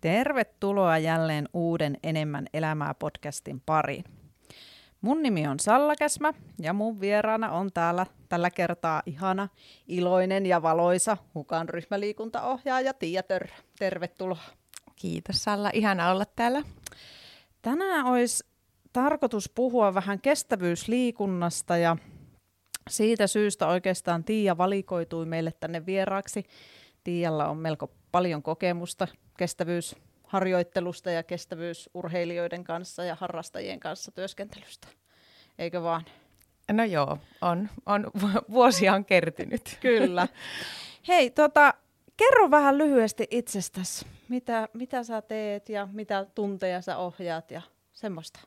Tervetuloa jälleen uuden Enemmän elämää podcastin pariin. Mun nimi on Salla Käsmä ja mun vieraana on täällä tällä kertaa ihana, iloinen ja valoisa Hukan ryhmäliikuntaohjaaja Tiia Törrä. Tervetuloa. Kiitos Salla, ihana olla täällä. Tänään olisi tarkoitus puhua vähän kestävyysliikunnasta ja siitä syystä oikeastaan Tiia valikoitui meille tänne vieraaksi. Tiialla on melko paljon kokemusta kestävyysharjoittelusta ja kestävyysurheilijoiden kanssa ja harrastajien kanssa työskentelystä. Eikö vaan? No joo, on, on vuosia on kertynyt. Kyllä. Hei, tota, kerro vähän lyhyesti itsestäsi. Mitä, mitä sä teet ja mitä tunteja sä ohjaat ja semmoista?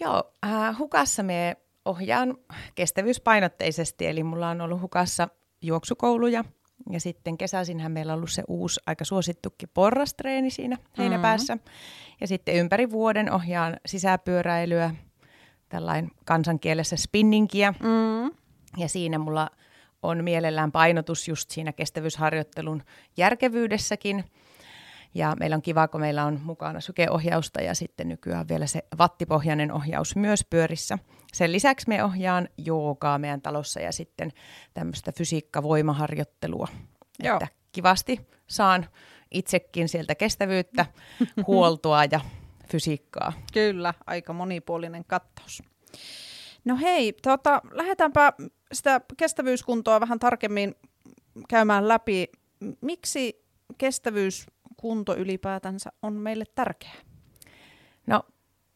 Joo, äh, hukassa me ohjaan kestävyyspainotteisesti, eli mulla on ollut hukassa juoksukouluja – ja sitten kesäisinhän meillä on ollut se uusi aika suosittukin porrastreeni siinä heinäpäässä. Mm-hmm. Ja sitten ympäri vuoden ohjaan sisäpyöräilyä, tällainen kansankielessä spinningiä. Mm-hmm. Ja siinä mulla on mielellään painotus just siinä kestävyysharjoittelun järkevyydessäkin. Ja meillä on kiva, kun meillä on mukana sykeohjausta ja sitten nykyään vielä se vattipohjainen ohjaus myös pyörissä. Sen lisäksi me ohjaan joogaa meidän talossa ja sitten tämmöistä fysiikkavoimaharjoittelua. Joo. Että kivasti saan itsekin sieltä kestävyyttä, huoltoa ja fysiikkaa. Kyllä, aika monipuolinen kattaus. No hei, tota, lähdetäänpä sitä kestävyyskuntoa vähän tarkemmin käymään läpi. Miksi kestävyyskunto ylipäätänsä on meille tärkeää? No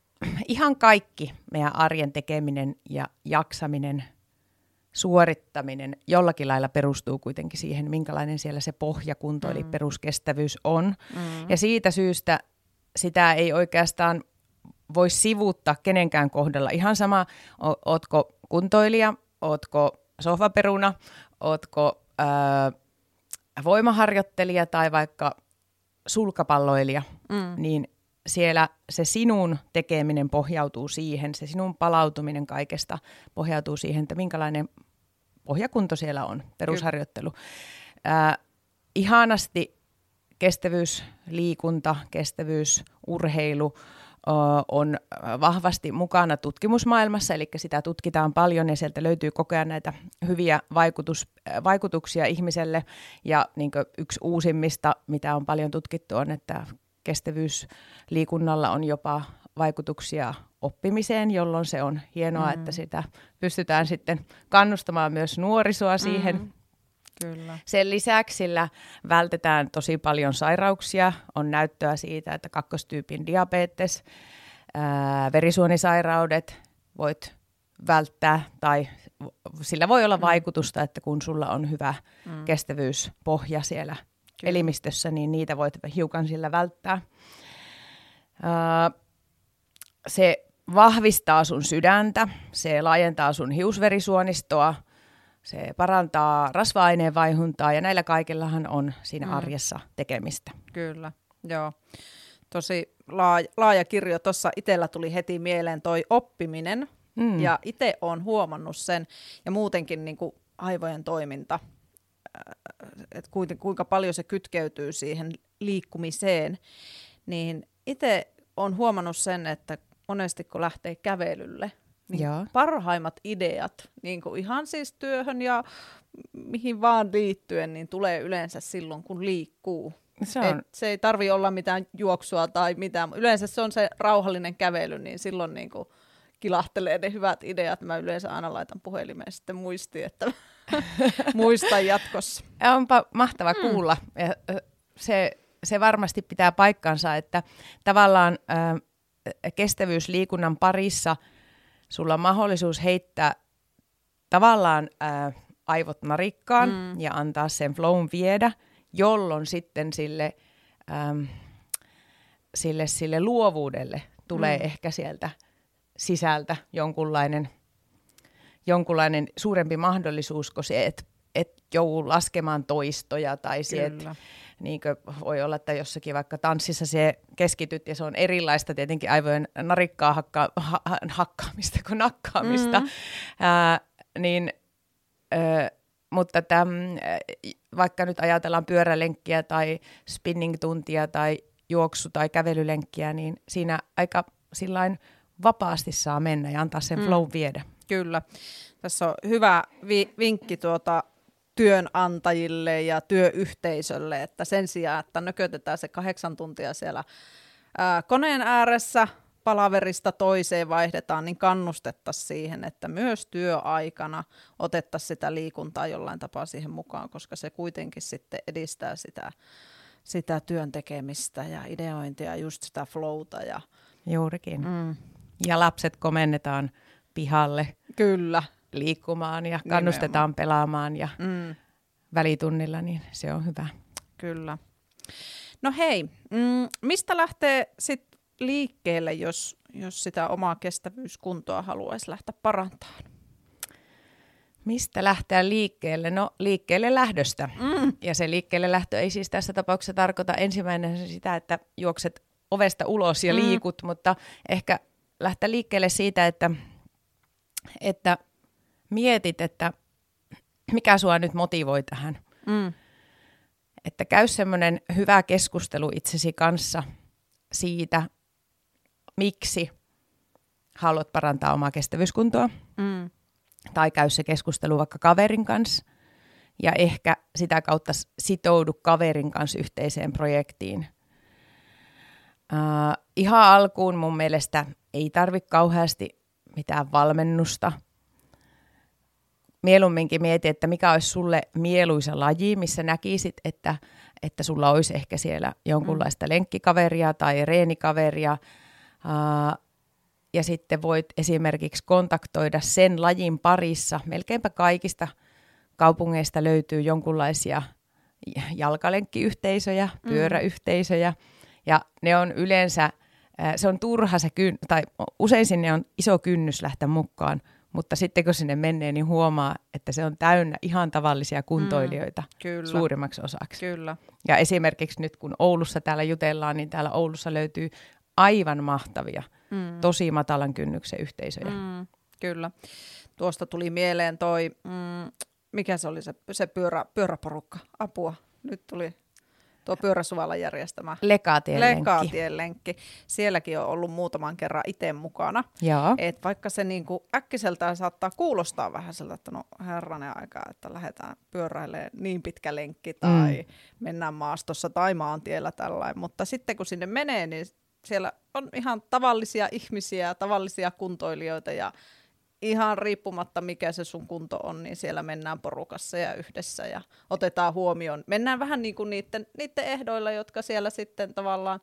ihan kaikki meidän arjen tekeminen ja jaksaminen, suorittaminen jollakin lailla perustuu kuitenkin siihen, minkälainen siellä se pohjakunto mm. eli peruskestävyys on. Mm. Ja siitä syystä sitä ei oikeastaan voi sivuuttaa kenenkään kohdalla. Ihan sama, o- ootko kuntoilija, ootko sohvaperuna, ootko ää, voimaharjoittelija tai vaikka sulkapalloilija, mm. niin siellä se sinun tekeminen pohjautuu siihen, se sinun palautuminen kaikesta pohjautuu siihen, että minkälainen pohjakunto siellä on, perusharjoittelu. Äh, ihanasti kestävyysliikunta, kestävyysurheilu äh, on vahvasti mukana tutkimusmaailmassa, eli sitä tutkitaan paljon ja sieltä löytyy koko ajan näitä hyviä vaikutus, vaikutuksia ihmiselle. Ja niin yksi uusimmista, mitä on paljon tutkittu, on, että kestävyysliikunnalla on jopa vaikutuksia oppimiseen, jolloin se on hienoa, mm. että sitä pystytään sitten kannustamaan myös nuorisoa siihen. Mm. Kyllä. Sen lisäksi sillä vältetään tosi paljon sairauksia. On näyttöä siitä, että kakkostyypin diabetes, ää, verisuonisairaudet voit välttää tai sillä voi olla mm. vaikutusta, että kun sulla on hyvä mm. kestävyyspohja siellä Kyllä. elimistössä, niin niitä voit hiukan sillä välttää. se vahvistaa sun sydäntä, se laajentaa sun hiusverisuonistoa, se parantaa rasva-aineen vaihuntaa ja näillä kaikillahan on siinä mm. arjessa tekemistä. Kyllä, joo. Tosi laaja, laaja kirjo. Tuossa itsellä tuli heti mieleen toi oppiminen mm. ja itse olen huomannut sen ja muutenkin niin kuin aivojen toiminta – että kuinka paljon se kytkeytyy siihen liikkumiseen, niin itse olen huomannut sen, että monesti kun lähtee kävelylle, niin Joo. parhaimmat ideat, niin kuin ihan siis työhön ja mihin vaan liittyen, niin tulee yleensä silloin, kun liikkuu. Se, on... Et se ei tarvi olla mitään juoksua tai mitään. Yleensä se on se rauhallinen kävely, niin silloin niin kuin kilahtelee ne hyvät ideat. Mä yleensä aina laitan puhelimeen sitten muistiin, että muista jatkossa. Onpa mahtava mm. kuulla. Ja se, se varmasti pitää paikkansa, että tavallaan äh, kestävyysliikunnan parissa sulla on mahdollisuus heittää tavallaan äh, aivot narikkaan mm. ja antaa sen flown viedä, jolloin sitten sille, ähm, sille, sille luovuudelle tulee mm. ehkä sieltä sisältä jonkunlainen – jonkunlainen suurempi mahdollisuus kuin se, että et jou laskemaan toistoja tai se, että niin voi olla, että jossakin vaikka tanssissa se keskityt ja se on erilaista tietenkin aivojen narikkaa hakka, ha, hakkaamista kuin nakkaamista, mm. Ää, niin, ää, mutta täm, vaikka nyt ajatellaan pyörälenkkiä tai spinning-tuntia tai juoksu- tai kävelylenkkiä, niin siinä aika sillain vapaasti saa mennä ja antaa sen mm. flow viedä. Kyllä. Tässä on hyvä vi- vinkki tuota työnantajille ja työyhteisölle, että sen sijaan, että nökötetään se kahdeksan tuntia siellä ää, koneen ääressä, palaverista toiseen vaihdetaan, niin kannustettaisiin siihen, että myös työaikana otettaisiin sitä liikuntaa jollain tapaa siihen mukaan, koska se kuitenkin sitten edistää sitä, sitä työn tekemistä ja ideointia, just sitä flowta. Ja, Juurikin. Mm. Ja lapset komennetaan pihalle. Kyllä. Liikkumaan ja kannustetaan Nimenomaan. pelaamaan ja mm. välitunnilla, niin se on hyvä. Kyllä. No hei, mm, mistä lähtee sitten liikkeelle, jos, jos sitä omaa kestävyyskuntoa haluaisi lähteä parantamaan? Mistä lähteä liikkeelle? No liikkeelle lähdöstä. Mm. Ja se liikkeelle lähtö ei siis tässä tapauksessa tarkoita ensimmäinen sitä, että juokset ovesta ulos ja mm. liikut, mutta ehkä lähteä liikkeelle siitä, että, että mietit, että mikä sua nyt motivoi tähän. Mm. Että käy semmoinen hyvä keskustelu itsesi kanssa siitä, miksi haluat parantaa omaa kestävyyskuntoa. Mm. Tai käy se keskustelu vaikka kaverin kanssa. Ja ehkä sitä kautta sitoudu kaverin kanssa yhteiseen projektiin. Uh, ihan alkuun mun mielestä ei tarvitse kauheasti mitään valmennusta. Mieluumminkin mieti, että mikä olisi sulle mieluisa laji, missä näkisit, että, että sulla olisi ehkä siellä jonkunlaista mm. lenkkikaveria tai reenikaveria – ja sitten voit esimerkiksi kontaktoida sen lajin parissa. Melkeinpä kaikista kaupungeista löytyy jonkunlaisia jalkalenkkiyhteisöjä, mm. pyöräyhteisöjä. Ja ne on yleensä, se on turha se, kyn, tai usein sinne on iso kynnys lähteä mukaan, mutta sitten kun sinne menee, niin huomaa, että se on täynnä ihan tavallisia kuntoilijoita mm, kyllä. suurimmaksi osaksi. Kyllä. Ja esimerkiksi nyt kun Oulussa täällä jutellaan, niin täällä Oulussa löytyy aivan mahtavia, mm. tosi matalan kynnyksen yhteisöjä. Mm, kyllä. Tuosta tuli mieleen toi, mm, mikä se oli se, se pyörä, pyöräporukka, apua. Nyt tuli tuo pyöräsuvalan järjestämä Lekaatien, Lekaatien lenkki. lenkki. Sielläkin on ollut muutaman kerran itse mukana. Joo. Et vaikka se niinku äkkiseltään saattaa kuulostaa vähän siltä, että no herranen aika, että lähdetään pyöräilemään niin pitkä lenkki tai mm. mennään maastossa tai maantiellä tällainen. Mutta sitten kun sinne menee, niin siellä on ihan tavallisia ihmisiä, tavallisia kuntoilijoita ja ihan riippumatta mikä se sun kunto on, niin siellä mennään porukassa ja yhdessä ja otetaan huomioon. Mennään vähän niin kuin niiden, niiden ehdoilla, jotka siellä sitten tavallaan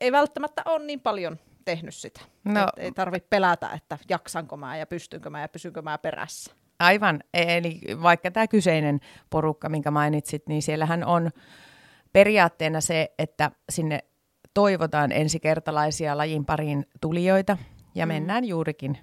ei välttämättä ole niin paljon tehnyt sitä. No, Et ei tarvitse pelätä, että jaksanko mä ja pystynkö mä ja pysynkö mä perässä. Aivan, eli vaikka tämä kyseinen porukka, minkä mainitsit, niin siellähän on periaatteena se, että sinne toivotaan ensikertalaisia lajin pariin tulijoita ja mm. mennään juurikin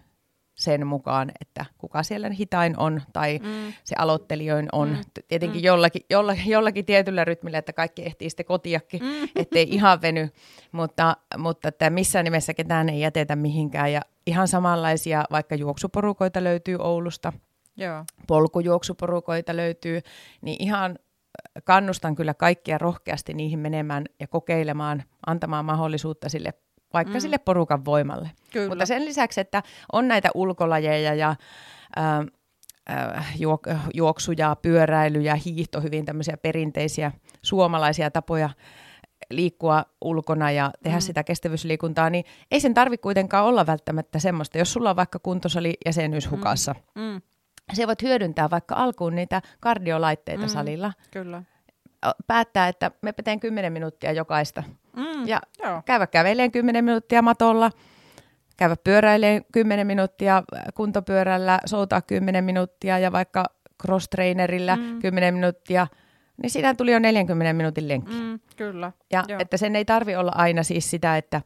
sen mukaan, että kuka siellä hitain on tai mm. se aloittelijoin on. Mm. Tietenkin mm. Jollakin, jollakin, jollakin tietyllä rytmillä, että kaikki ehtii sitten kotiakin, mm. ettei ihan veny, mutta, mutta että missään nimessä ketään ei jätetä mihinkään. Ja ihan samanlaisia vaikka juoksuporukoita löytyy Oulusta, Joo. polkujuoksuporukoita löytyy, niin ihan kannustan kyllä kaikkia rohkeasti niihin menemään ja kokeilemaan, antamaan mahdollisuutta sille vaikka mm. sille porukan voimalle. Kyllä. Mutta sen lisäksi, että on näitä ulkolajeja ja äh, äh, juoksuja, pyöräilyjä, hiihto, hyvin tämmöisiä perinteisiä suomalaisia tapoja liikkua ulkona ja tehdä mm. sitä kestävyysliikuntaa, niin ei sen tarvitse kuitenkaan olla välttämättä semmoista. Jos sulla on vaikka kuntosali jäsenyys hukassa, mm. Mm se voit hyödyntää vaikka alkuun niitä kardiolaitteita mm, salilla. Kyllä. Päättää, että me teen 10 minuuttia jokaista. Mm, ja joo. käydä käveleen 10 minuuttia matolla, käydä pyöräileen 10 minuuttia kuntopyörällä, soutaa 10 minuuttia ja vaikka cross-trainerilla mm. 10 minuuttia, niin siinä tuli jo 40 minuutin lenkki. Mm, kyllä. Ja joo. että sen ei tarvi olla aina siis sitä, että,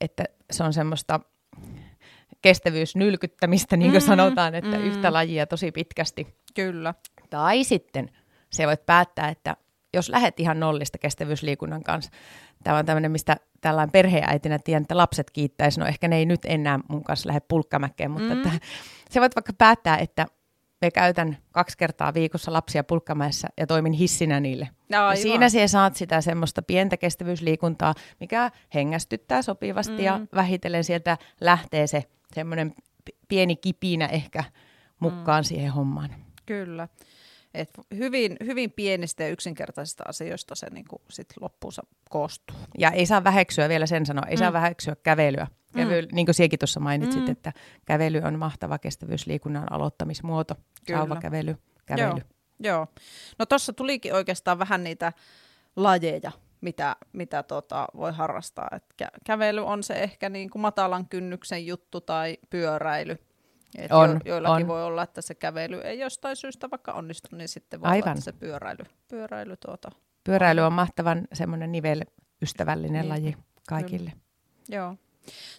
että se on semmoista kestävyysnylkyttämistä, niin kuin mm, sanotaan, että mm. yhtä lajia tosi pitkästi. Kyllä. Tai sitten se voit päättää, että jos lähdet ihan nollista kestävyysliikunnan kanssa, tämä on tämmöinen, mistä tällainen perheäitinä tiedän, että lapset kiittäisi, no ehkä ne ei nyt enää mun kanssa lähde pulkkamäkeen, mutta mm. että, se voit vaikka päättää, että me käytän kaksi kertaa viikossa lapsia pulkkamäessä ja toimin hissinä niille. Aivan. Ja siinä siellä saat sitä semmoista pientä kestävyysliikuntaa, mikä hengästyttää sopivasti mm. ja vähitellen sieltä lähtee se semmoinen pieni kipinä ehkä mukaan mm. siihen hommaan. Kyllä. Et hyvin, hyvin pienistä ja yksinkertaisista asioista se niin sit loppuunsa koostuu. Ja ei saa väheksyä, vielä sen sanoa, ei mm. saa väheksyä kävelyä. Kävely, mm. Niin kuin siekin tuossa mainitsit, mm. että kävely on mahtava kestävyysliikunnan aloittamismuoto. Kyllä. Sauvakävely, kävely. Joo. Joo. No tuossa tulikin oikeastaan vähän niitä lajeja, mitä, mitä tota voi harrastaa. Et kä- kävely on se ehkä niin kuin matalan kynnyksen juttu tai pyöräily. Et on, jo, joillakin on. voi olla, että se kävely ei jostain syystä vaikka onnistu, niin sitten voi Aivan. olla, että se pyöräily, pyöräily tuota. Pyöräily on mahtavan semmoinen nivel-ystävällinen niin. laji kaikille. Kyllä. Joo.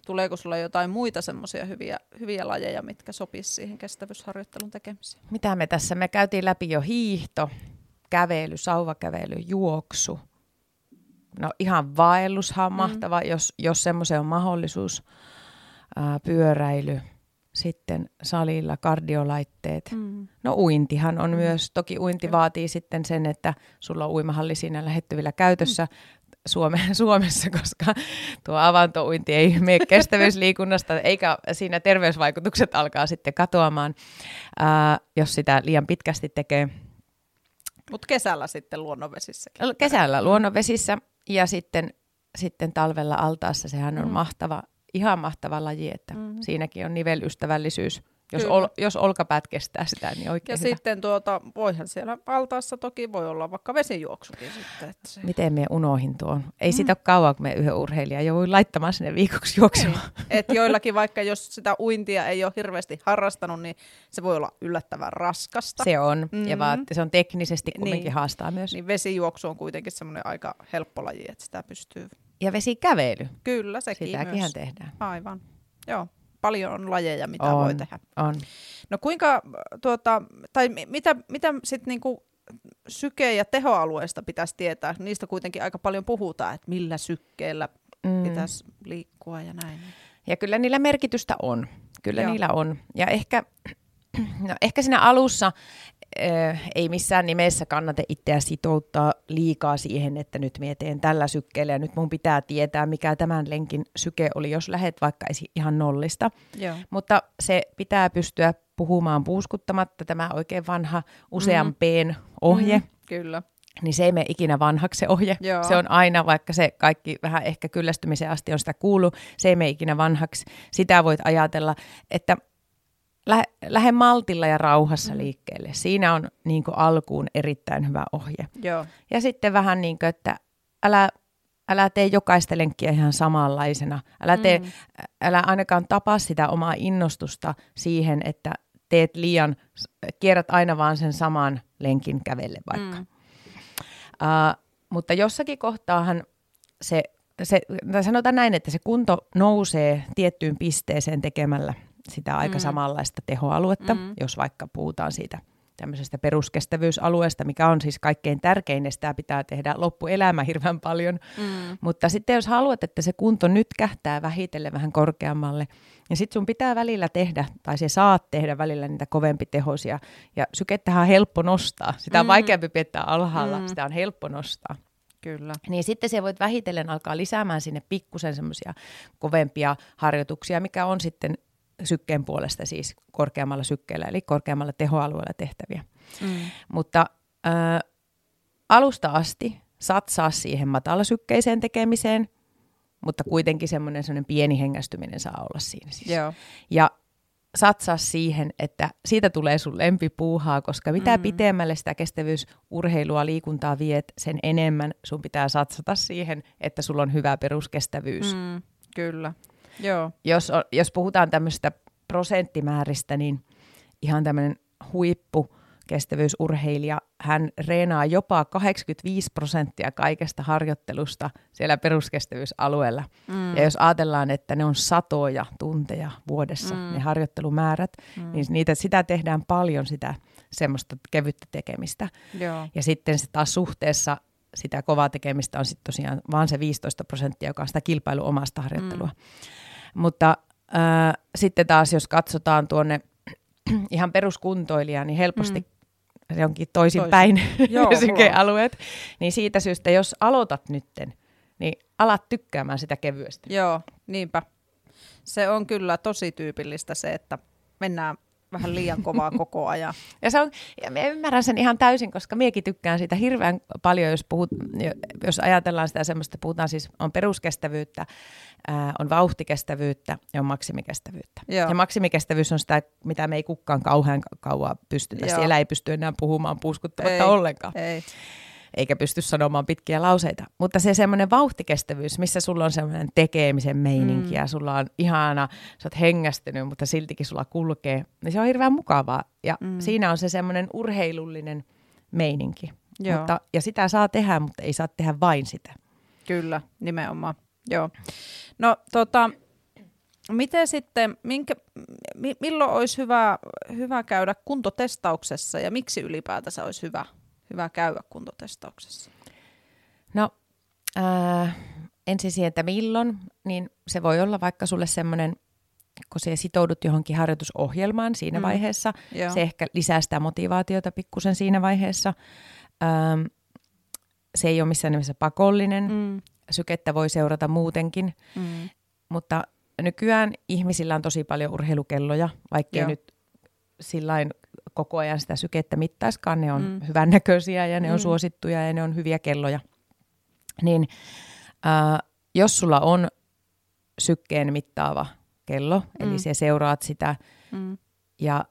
Tuleeko sulla jotain muita semmoisia hyviä, hyviä lajeja, mitkä sopisi siihen kestävyysharjoittelun tekemiseen? Mitä me tässä? Me käytiin läpi jo hiihto, kävely, sauvakävely, juoksu. No ihan vaellushan on mm. mahtava, jos, jos semmoisen on mahdollisuus. Ää, pyöräily, sitten salilla kardiolaitteet. Mm. No uintihan on mm. myös, toki uinti vaatii sitten sen, että sulla on uimahalli siinä lähettyvillä käytössä. Mm. Suome, Suomessa, koska tuo avantouinti ei mene kestävyysliikunnasta, eikä siinä terveysvaikutukset alkaa sitten katoamaan, ää, jos sitä liian pitkästi tekee. Mutta kesällä sitten luonnonvesissä. Kesällä luonnonvesissä ja sitten, sitten talvella altaassa, sehän on mm. mahtava, ihan mahtava laji, että mm. siinäkin on nivelystävällisyys jos, ol, jos olkapäät kestää sitä, niin oikein Ja hyvä. sitten tuota, voihan siellä altaassa toki voi olla vaikka vesijuoksukin sitten. Että se... Miten me unohin tuon? Ei mm. sitä ole kauan, kun me yhden urheilija jo voi laittamaan sinne viikoksi juoksemaan. Et joillakin vaikka jos sitä uintia ei ole hirveästi harrastanut, niin se voi olla yllättävän raskasta. Se on, mm-hmm. ja vaat, se on teknisesti kumminkin niin, haastaa myös. Niin vesijuoksu on kuitenkin semmoinen aika helppo laji, että sitä pystyy... Ja vesikävely. Kyllä, sekin Sitäkin myös. tehdään. Aivan, joo paljon on lajeja, mitä on, voi tehdä. On. No kuinka, tuota, tai mitä, mitä sitten niinku syke- ja tehoalueesta pitäisi tietää? Niistä kuitenkin aika paljon puhutaan, että millä sykkeellä mm. pitäisi liikkua ja näin. Ja kyllä niillä merkitystä on. Kyllä Joo. niillä on. Ja ehkä, no ehkä siinä alussa äh, ei missään nimessä kannata itseä sitouttaa liikaa siihen, että nyt mietin tällä sykkeellä ja nyt mun pitää tietää, mikä tämän lenkin syke oli, jos lähdet vaikka ihan nollista. Joo. Mutta se pitää pystyä puhumaan puuskuttamatta, tämä oikein vanha useampeen mm. ohje. Mm, kyllä niin se ei mene ikinä vanhaksi se ohje. Joo. Se on aina, vaikka se kaikki vähän ehkä kyllästymisen asti on sitä kuullut, se ei mene ikinä vanhaksi. Sitä voit ajatella, että lähde, lähde maltilla ja rauhassa mm. liikkeelle. Siinä on niin kuin alkuun erittäin hyvä ohje. Joo. Ja sitten vähän niin kuin, että älä, älä tee jokaista lenkkiä ihan samanlaisena. Älä, tee, mm. älä ainakaan tapa sitä omaa innostusta siihen, että teet liian, kierrät aina vaan sen saman lenkin kävelle vaikka. Mm. Uh, mutta jossakin kohtaahan se, se, sanotaan näin, että se kunto nousee tiettyyn pisteeseen tekemällä sitä aika mm. samanlaista tehoaluetta, mm. jos vaikka puhutaan siitä tämmöisestä peruskestävyysalueesta, mikä on siis kaikkein tärkein, ja sitä pitää tehdä loppuelämä hirveän paljon. Mm. Mutta sitten jos haluat, että se kunto nyt kähtää vähitellen vähän korkeammalle, niin sitten sun pitää välillä tehdä, tai se saat tehdä välillä niitä kovempi tehosia, ja sykettähän on helppo nostaa. Sitä on mm. vaikeampi piettää alhaalla, mm. sitä on helppo nostaa. Kyllä. Niin sitten se voit vähitellen alkaa lisäämään sinne pikkusen semmoisia kovempia harjoituksia, mikä on sitten sykkeen puolesta siis korkeammalla sykkeellä, eli korkeammalla tehoalueella tehtäviä. Mm. Mutta ä, alusta asti satsaa siihen matalasykkeiseen tekemiseen, mutta kuitenkin semmoinen pieni hengästyminen saa olla siinä. Siis. Joo. Ja satsaa siihen, että siitä tulee sun lempipuuhaa, koska mitä mm. pitemmälle sitä kestävyysurheilua, liikuntaa viet, sen enemmän sun pitää satsata siihen, että sulla on hyvä peruskestävyys. Mm, kyllä. Joo. Jos, jos puhutaan tämmöistä prosenttimääristä, niin ihan tämmöinen huippu kestävyysurheilija, hän reenaa jopa 85 prosenttia kaikesta harjoittelusta siellä peruskestävyysalueella. Mm. Ja jos ajatellaan, että ne on satoja tunteja vuodessa, mm. ne harjoittelumäärät, mm. niin niitä, sitä tehdään paljon sitä semmoista kevyttä tekemistä. Joo. Ja sitten se taas suhteessa sitä kovaa tekemistä on sitten tosiaan vaan se 15 prosenttia, joka on sitä kilpailuomasta harjoittelua. Mm. Mutta äh, sitten taas, jos katsotaan tuonne ihan peruskuntoilija, niin helposti mm. se onkin toisin Toisin. ne sykealueet. Niin siitä syystä, jos aloitat nytten, niin alat tykkäämään sitä kevyesti. Joo, niinpä. Se on kyllä tosi tyypillistä se, että mennään vähän liian kovaa koko ajan. Ja, se on, ja mä ymmärrän sen ihan täysin, koska miekin tykkään siitä hirveän paljon, jos, puhut, jos ajatellaan sitä semmoista, puhutaan siis, on peruskestävyyttä, ää, on vauhtikestävyyttä ja on maksimikestävyyttä. Joo. Ja maksimikestävyys on sitä, mitä me ei kukaan kauhean kauan pystytä. Joo. Siellä ei pysty enää puhumaan puuskuttamatta Ei, ollenkaan. Ei. Eikä pysty sanomaan pitkiä lauseita. Mutta se semmoinen vauhtikestävyys, missä sulla on semmoinen tekemisen meininki mm. ja sulla on ihana, sä oot hengästynyt, mutta siltikin sulla kulkee, niin se on hirveän mukavaa. Ja mm. siinä on se semmoinen urheilullinen meininki. Joo. Mutta, ja sitä saa tehdä, mutta ei saa tehdä vain sitä. Kyllä, nimenomaan. Joo. No tota, miten sitten, minkä, mi, milloin olisi hyvä, hyvä käydä kuntotestauksessa ja miksi ylipäätänsä olisi hyvä, hyvä käydä kuntotestauksessa? No, äh, ensin siihen, että milloin, niin se voi olla vaikka sulle semmoinen, kun sä sitoudut johonkin harjoitusohjelmaan siinä Mm. vaiheessa, Joo. se ehkä lisää sitä motivaatiota pikkusen siinä vaiheessa. Ähm, se ei ole missään nimessä pakollinen. Mm, sykettä voi seurata muutenkin, mm, mutta nykyään ihmisillä on tosi paljon urheilukelloja, vaikkei Joo. nyt sillain koko ajan sitä sykettä mittaiskaan, ne on Mm. hyvännäköisiä ja ne on Mm. suosittuja ja ne on hyviä kelloja. Niin äh, jos sulla on sykkeen mittaava kello, mm. Eli sä seuraat sitä mm, ja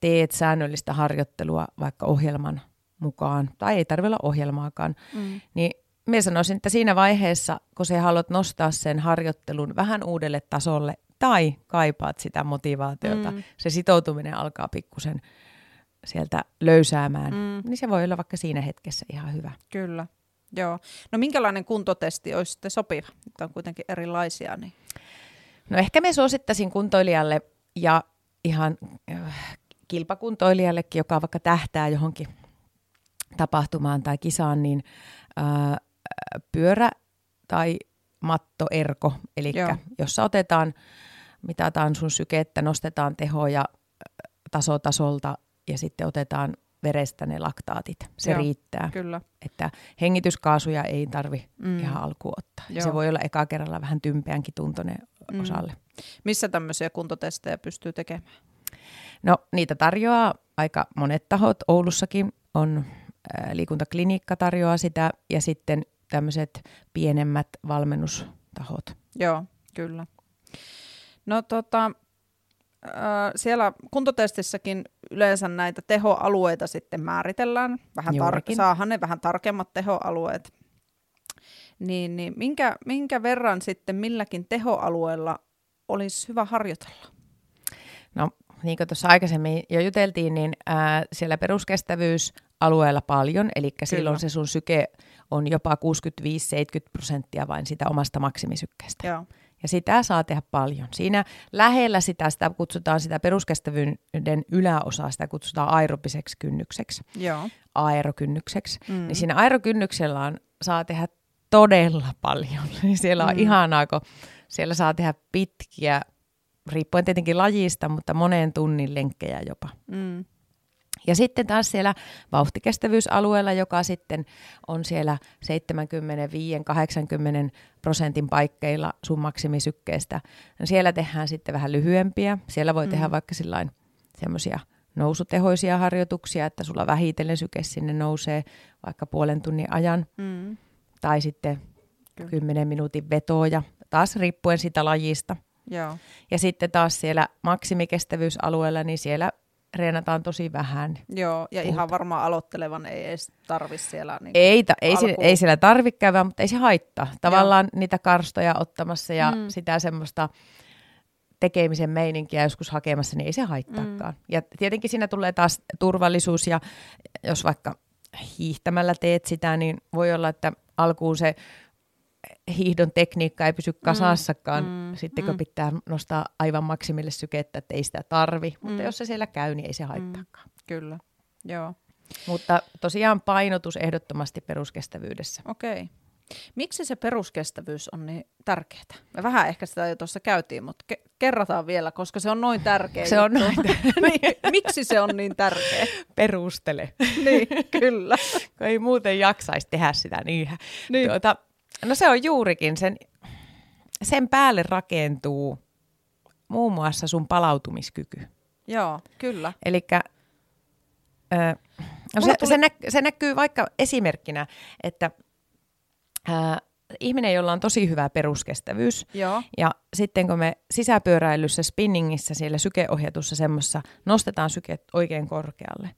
teet säännöllistä harjoittelua vaikka ohjelman mukaan, tai ei tarvitse olla ohjelmaakaan, mm, niin minä sanoisin, että siinä vaiheessa, kun sä haluat nostaa sen harjoittelun vähän uudelle tasolle, tai kaipaat sitä motivaatiota, mm. se sitoutuminen alkaa pikkusen sieltä löysäämään, Mm. niin se voi olla vaikka siinä hetkessä ihan hyvä. kyllä. Joo. No minkälainen kuntotesti olisi sitten sopiva? Nyt on kuitenkin erilaisia. Niin. No ehkä me suosittaisin kuntoilijalle ja ihan äh, kilpakuntoilijallekin, joka vaikka tähtää johonkin tapahtumaan tai kisaan, niin äh, pyörä tai mattoerko, eli Joo. jossa otetaan, mitataan sun sykettä, nostetaan tehoja äh, taso tasolta ja sitten otetaan verestä ne laktaatit. Se Joo, riittää, Kyllä. että hengityskaasuja ei tarvi Mm. ihan alkuun ottaa. Joo. Se voi olla eka kerralla vähän tympeänkin tuntoinen Mm. mm. osalle. Missä tämmöisiä kuntotestejä pystyy tekemään? No niitä tarjoaa aika monet tahot. Oulussakin on ää, liikuntaklinikka tarjoaa sitä ja sitten tämmöiset pienemmät valmennustahot. Joo, kyllä. No tota, äh, siellä kuntotestissäkin yleensä näitä tehoalueita sitten määritellään. Vähän tar- saahan ne vähän tarkemmat tehoalueet. Niin, niin minkä, minkä verran sitten milläkin tehoalueella olisi hyvä harjoitella? No niin kuin tuossa aikaisemmin jo juteltiin, niin ää, siellä peruskestävyysalueella paljon, eli Kyllä. silloin se sun syke on jopa 65-70 prosenttia vain sitä omasta maksimisykkeestä. Joo. Ja sitä saa tehdä paljon. Siinä lähellä sitä, sitä kutsutaan sitä peruskestävyyden yläosaa, sitä kutsutaan aerobiseksi kynnykseksi. Joo. aerokynnykseksi, Mm. niin siinä aerokynnyksellä on, saa tehdä todella paljon. Niin siellä on mm. ihanaa, kun siellä saa tehdä pitkiä, riippuen tietenkin lajista, mutta moneen tunnin lenkkejä jopa. Mm. Ja sitten taas siellä vauhtikestävyysalueella, joka sitten on siellä 75-80 prosentin paikkeilla sun maksimisykkeestä, no siellä tehdään sitten vähän lyhyempiä. Siellä voi Mm. mm. tehdä vaikka sillain semmoisia nousutehoisia harjoituksia, että sulla vähitellen syke sinne nousee vaikka puolen tunnin ajan, Mm. tai sitten Kyllä. 10 minuutin vetoja, taas riippuen sitä lajista. Joo. Ja sitten taas siellä maksimikestävyysalueella, niin siellä reenataan tosi vähän. Joo, ja ihan Puhutaan. varmaan aloittelevan ei edes tarvi siellä. Niin Ei, ta, ei, alkuun. ei siellä tarvitse käydä, mutta ei se haittaa. Tavallaan Joo. niitä karstoja ottamassa ja mm. sitä semmoista tekemisen meininkiä joskus hakemassa, niin ei se haittaakaan. Mm. Ja tietenkin siinä tulee taas turvallisuus ja jos vaikka hiihtämällä teet sitä, niin voi olla, että alkuun se hiihdon tekniikka ei pysy kasassakaan, mm, mm. sitten mm. kun pitää nostaa aivan maksimille sykettä, että ei sitä tarvi. Mm. Mutta Mm. jos se siellä käy, niin ei se haittaakaan. Mm. Kyllä. Joo, Mutta tosiaan painotus ehdottomasti peruskestävyydessä. okei. Miksi se peruskestävyys on niin tärkeää? Me vähän ehkä sitä jo tuossa käytiin, mutta ke- kerrataan vielä, koska se on noin tärkeä Se on noin niin, miksi se on niin tärkeä? Perustele. niin, kyllä. kun ei muuten jaksaisi tehdä sitä niin. Niin. Tuota, no se on juurikin, sen, sen päälle rakentuu muun muassa sun palautumiskyky. Joo, kyllä. Eli no Mulla se, tuli- se, nä, se näkyy vaikka esimerkkinä, että ää, ihminen, jolla on tosi hyvä peruskestävyys, Joo, ja sitten kun me sisäpyöräilyssä, spinningissä, siellä sykeohjatussa semmoissa, nostetaan syke oikein korkealle,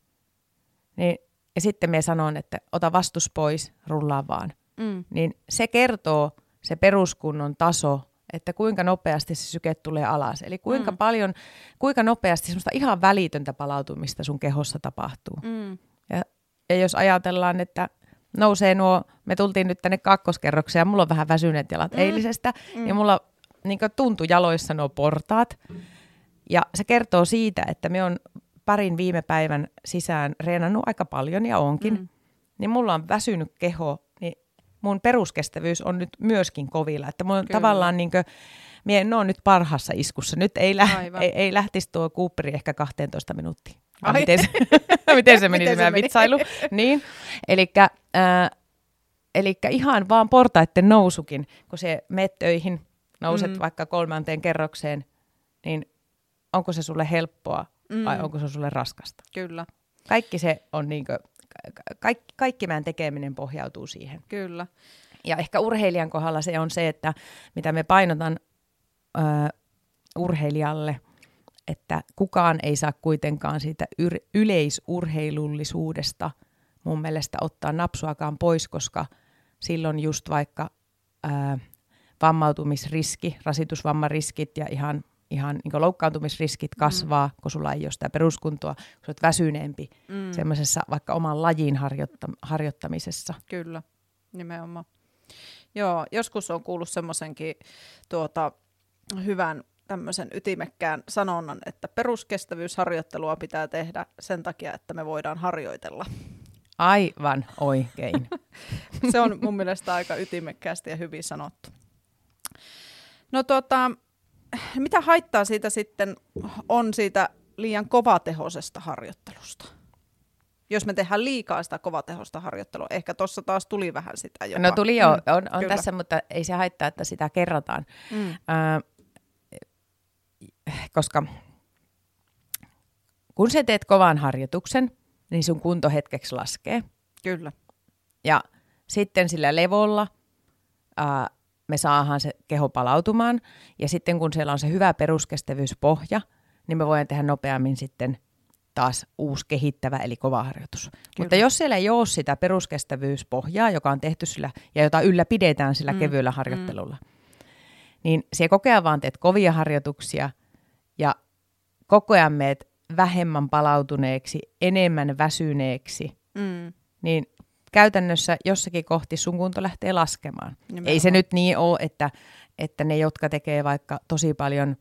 niin, ja sitten me sanon, että ota vastus pois, rullaa vaan, mm. niin se kertoo se peruskunnon taso, että kuinka nopeasti se syke tulee alas. Eli kuinka Mm. paljon, kuinka nopeasti semmoista ihan välitöntä palautumista sun kehossa tapahtuu. Mm. Ja, ja jos ajatellaan, että nousee nuo, me tultiin nyt tänne kakkoskerrokseen ja mulla on vähän väsyneet jalat Mm. eilisestä, mm. ja mulla niin tuntui jaloissa nuo portaat. Ja se kertoo siitä, että me on parin viime päivän sisään reenannut aika paljon ja onkin, Mm. niin mulla on väsynyt keho, niin mun peruskestävyys on nyt myöskin kovilla. Että on Kyllä. tavallaan niin kuin, mie en ole nyt parhassa iskussa. Nyt ei, lä- Aivan. ei, ei lähtisi tuo Cooperi ehkä 12 minuuttia. Ai. Miten se, miten se meni Miten se meni? vitsailu? Niin, elikkä, äh, elikkä ihan vaan portaiden nousukin, kun se meet töihin, nouset Mm. vaikka kolmanteen kerrokseen, niin onko se sulle helppoa Mm. vai onko se sulle raskasta? Kyllä, Kaikki se on niinkö, kaikki, kaikki meidän tekeminen pohjautuu siihen. kyllä. Ja ehkä urheilijan kohdalla se on se, että mitä me painotan ö, urheilijalle, että kukaan ei saa kuitenkaan siitä yr- yleisurheilullisuudesta mun mielestä ottaa napsuakaan pois, koska silloin just vaikka ö, vammautumisriski, rasitusvammariskit ja ihan, ihan niin loukkaantumisriskit kasvaa, mm. kun sulla ei ole sitä peruskuntoa, kun sä oot väsyneempi Mm. semmoisessa vaikka oman lajin harjoitta- harjoittamisessa. Kyllä, nimenomaan. Joo, joskus on kuullut semmoisenkin tuota, hyvän tämmöisen ytimekkään sanonnan, että peruskestävyysharjoittelua pitää tehdä sen takia, että me voidaan harjoitella. Aivan oikein. Se on mun mielestä aika ytimekkäästi ja hyvin sanottu. No tota, mitä haittaa siitä sitten on siitä liian kovatehoisesta harjoittelusta? Jos me tehdään liikaa sitä kovatehosta harjoittelua, ehkä tuossa taas tuli vähän sitä jopa. No tuli jo, Mm, on, on kyllä. tässä, mutta ei se haittaa, että sitä kerrataan. Mm, Ää, koska kun sä teet kovan harjoituksen, niin sun kunto hetkeksi laskee. kyllä. Ja sitten sillä levolla ää, me saadaan se keho palautumaan. Ja sitten kun siellä on se hyvä peruskestävyyspohja, niin me voidaan tehdä nopeammin sitten taas uusi kehittävä eli kova harjoitus. Kyllä. Mutta jos siellä ei ole sitä peruskestävyyspohjaa, joka on tehty sillä ja jota ylläpidetään sillä Mm, mm. kevyellä harjoittelulla, mm. niin se koko ajan vaan teet kovia harjoituksia ja koko ajan meet vähemmän palautuneeksi, enemmän väsyneeksi, Mm, niin käytännössä jossakin kohti sun kunto lähtee laskemaan. Nimenomaan. Ei se nyt niin ole, että, että ne, jotka tekee vaikka tosi paljon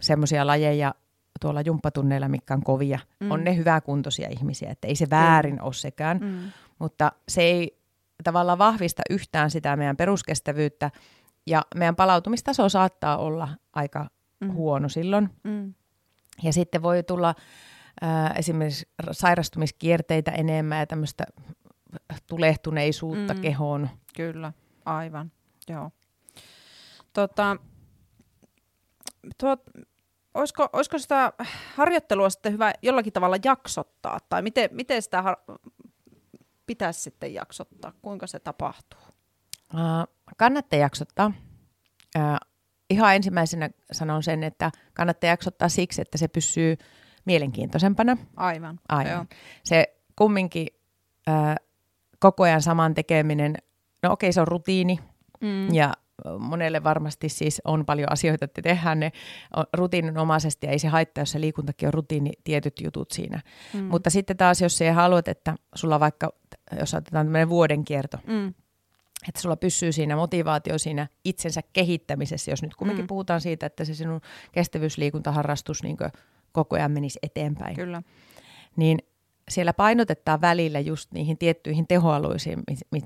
semmoisia lajeja tuolla jumppatunneilla, mitkä on kovia, Mm. mm. on ne hyväkuntoisia ihmisiä, että ei se väärin ole sekään, mm, mutta se ei tavallaan vahvista yhtään sitä meidän peruskestävyyttä ja meidän palautumistaso saattaa olla aika Mm. mm. huono silloin. mm, Ja sitten voi tulla ää, esimerkiksi sairastumiskierteitä enemmän ja tämmöistä tulehtuneisuutta Mm. kehoon. kyllä, aivan. Joo. Tota, tuot, olisiko, olisiko sitä harjoittelua sitten hyvä jollakin tavalla jaksottaa? Tai miten, miten sitä har- pitäisi sitten jaksottaa? Kuinka se tapahtuu? Ää, kannattaa jaksottaa. Ää, ihan ensimmäisenä sanon sen, että kannattaa jaksottaa siksi, että se pysyy mielenkiintoisempana. Aivan. Aivan. Joo. Se kumminkin koko ajan saman tekeminen, no okei se on rutiini Mm. ja monelle varmasti siis on paljon asioita, että tehdään ne rutiininomaisesti ja ei se haittaa, jos se liikuntakin on rutiini, tietyt jutut siinä. Mm. Mutta sitten taas, jos sä haluat, että sulla vaikka, jos otetaan tämmöinen vuoden kierto, Mm. että sulla pysyy siinä motivaatio siinä itsensä kehittämisessä, jos nyt kumminkin Mm. mm. puhutaan siitä, että se sinun kestävyysliikuntaharrastus niin koko ajan menisi eteenpäin, Kyllä. niin siellä painotetaan välillä just niihin tiettyihin tehoalueisiin,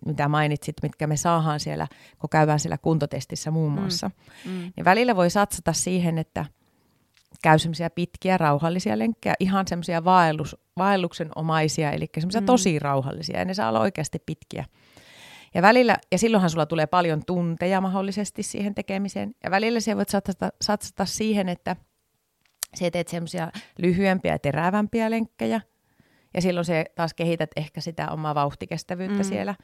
mitä mainitsit, mitkä me saadaan siellä, kun käydään siellä kuntotestissä muun mm. muassa. Mm. Mm. Niin välillä voi satsata siihen, että käy semmoisia pitkiä rauhallisia lenkkejä, ihan semmoisia vaellus, vaelluksen omaisia, eli semmoisia mm. tosi rauhallisia, ja ne saa olla oikeasti pitkiä. Ja, välillä, ja silloinhan sulla tulee paljon tunteja mahdollisesti siihen tekemiseen. Ja välillä se voit satsata, satsata siihen, että sä teet semmoisia lyhyempiä ja terävämpiä lenkkejä. Ja silloin se taas kehität ehkä sitä omaa vauhtikestävyyttä mm. siellä.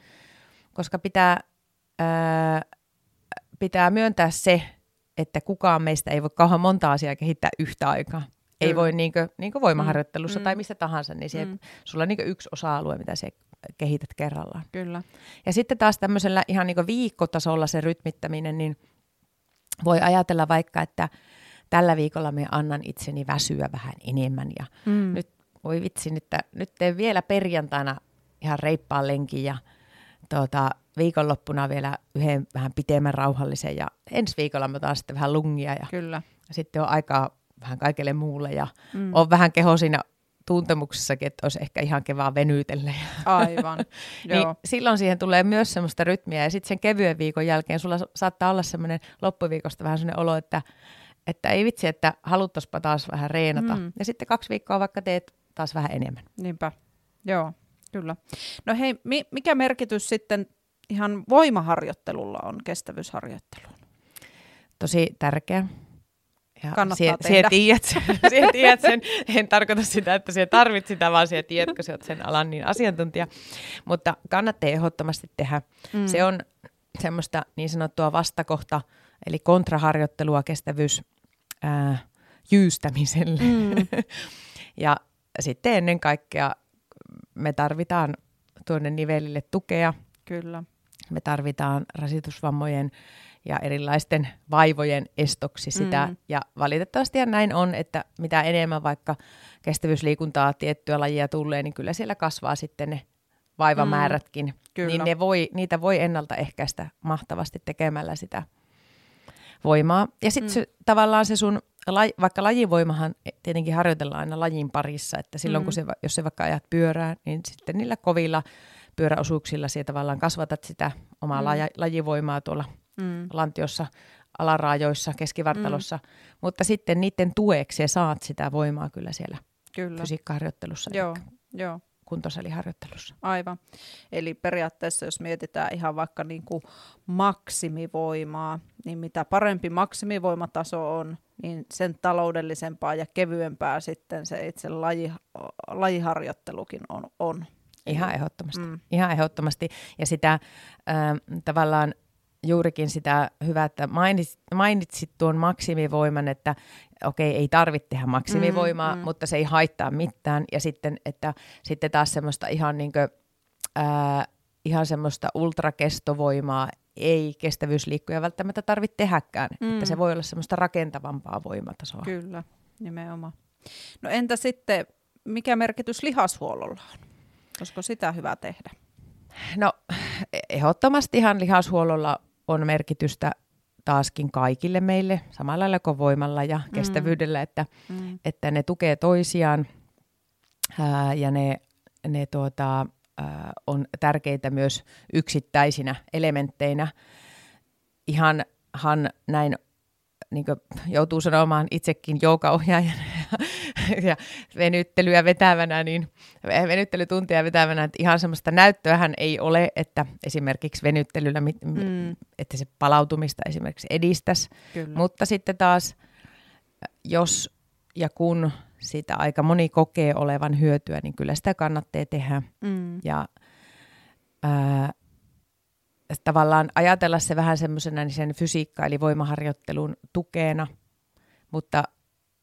Koska pitää, ää, pitää myöntää se, että kukaan meistä ei voi kauhean monta asiaa kehittää yhtä aikaa. Kyllä. Ei voi niin kuin, niin kuin voimaharjoittelussa mm. tai missä tahansa, niin se, mm. sulla on niin yksi osa-alue, mitä se kehität kerrallaan. Kyllä. Ja sitten taas tämmöisellä ihan niin viikkotasolla se rytmittäminen, niin voi ajatella vaikka, että tällä viikolla me annan itseni väsyä vähän enemmän ja mm. nyt voi vitsi, nyt, nyt teen vielä perjantaina ihan reippaan lenkin ja tuota, viikonloppuna vielä yhden vähän pitemmän rauhallisen ja ensi viikolla mä taas sitten vähän lungia ja Kyllä. sitten on aikaa vähän kaikille muulle ja mm. on vähän keho siinä tuntemuksessakin, että olisi ehkä ihan kevaa venytelle. Aivan, niin silloin siihen tulee myös semmoista rytmiä ja sitten sen kevyen viikon jälkeen sulla saattaa olla semmoinen loppuviikosta vähän semmoinen olo, että, että ei vitsi, että haluttaisipa taas vähän reenata. Mm. Ja sitten kaksi viikkoa vaikka teet taas vähän enemmän. Niinpä, joo, kyllä. No hei, mi- mikä merkitys sitten ihan voimaharjoittelulla on kestävyysharjoitteluun? Tosi tärkeä. Ja Kannattaa sie, tehdä. tiedät sie tiedät sen. En tarkoita sitä, että sinä tarvit sitä, vaan sinä tiedät, kun sinä sen alan niin asiantuntija. Mutta kannattaa ehdottomasti tehdä. Mm. Se on semmoista niin sanottua vastakohta, eli kontraharjoittelua kestävyys ää, jyystämiselle. Mm. ja sitten ennen kaikkea me tarvitaan tuonne nivelille tukea. Kyllä. Me tarvitaan rasitusvammojen ja erilaisten vaivojen estoksi sitä. Mm. Ja valitettavasti näin on, että mitä enemmän vaikka kestävyysliikuntaa tiettyä lajia tulee, niin kyllä siellä kasvaa sitten ne vaivamäärätkin. Mm. Kyllä. Niin ne voi, niitä voi ennaltaehkäistä mahtavasti tekemällä sitä voimaa. Ja sitten mm. se, tavallaan se sun, vaikka lajivoimahan tietenkin harjoitellaan aina lajin parissa, että silloin mm. kun se, jos se vaikka ajat pyörää, niin sitten niillä kovilla pyöräosuuksilla siellä tavallaan kasvatat sitä omaa mm. lajivoimaa tuolla mm. lantiossa, alaraajoissa, keskivartalossa, mm. mutta sitten niiden tueksi saat sitä voimaa kyllä siellä kyllä. fysiikkaharjoittelussa. Joo, joo kuntosaliharjoittelussa. Aivan. Eli periaatteessa, jos mietitään ihan vaikka niin kuin maksimivoimaa, niin mitä parempi maksimivoimataso on, niin sen taloudellisempaa ja kevyempää sitten se itse laji, lajiharjoittelukin on. on. Ihan ehdottomasti. Mm. Ihan ehdottomasti. Ja sitä äh, tavallaan juurikin sitä hyvää, että mainitsit, mainitsit tuon maksimivoiman, että okei, ei tarvitse tehdä maksimivoimaa, mm, mm. mutta se ei haittaa mitään. Ja sitten, että sitten taas semmoista ihan, niin kuin, ää, ihan semmoista ultrakestovoimaa ei kestävyysliikkuja välttämättä tarvitse tehdäkään. Mm. Että se voi olla semmoista rakentavampaa voimatasoa. Kyllä, nimenomaan. No entä sitten, mikä merkitys lihashuollolla on? Olisiko sitä hyvä tehdä? No ehdottomasti ihan lihashuollolla on merkitystä taaskin kaikille meille, samalla lailla kuin voimalla ja mm. kestävyydellä, että, mm. että ne tukee toisiaan ää, ja ne, ne tuota, ää, on tärkeitä myös yksittäisinä elementteinä. Ihanhan näin niin joutuu sanomaan itsekin joukaohjaajana ja venyttelyä vetävänä, niin venyttelytuntia vetävänä, että ihan semmoista näyttöähän ei ole, että esimerkiksi venyttelyllä, mm. että se palautumista esimerkiksi edistäisi, Kyllä. mutta sitten taas, jos ja kun sitä aika moni kokee olevan hyötyä, niin kyllä sitä kannattaa tehdä. Mm. Ja ää, tavallaan ajatella se vähän semmoisena niin sen fysiikka- eli voimaharjoittelun tukena, mutta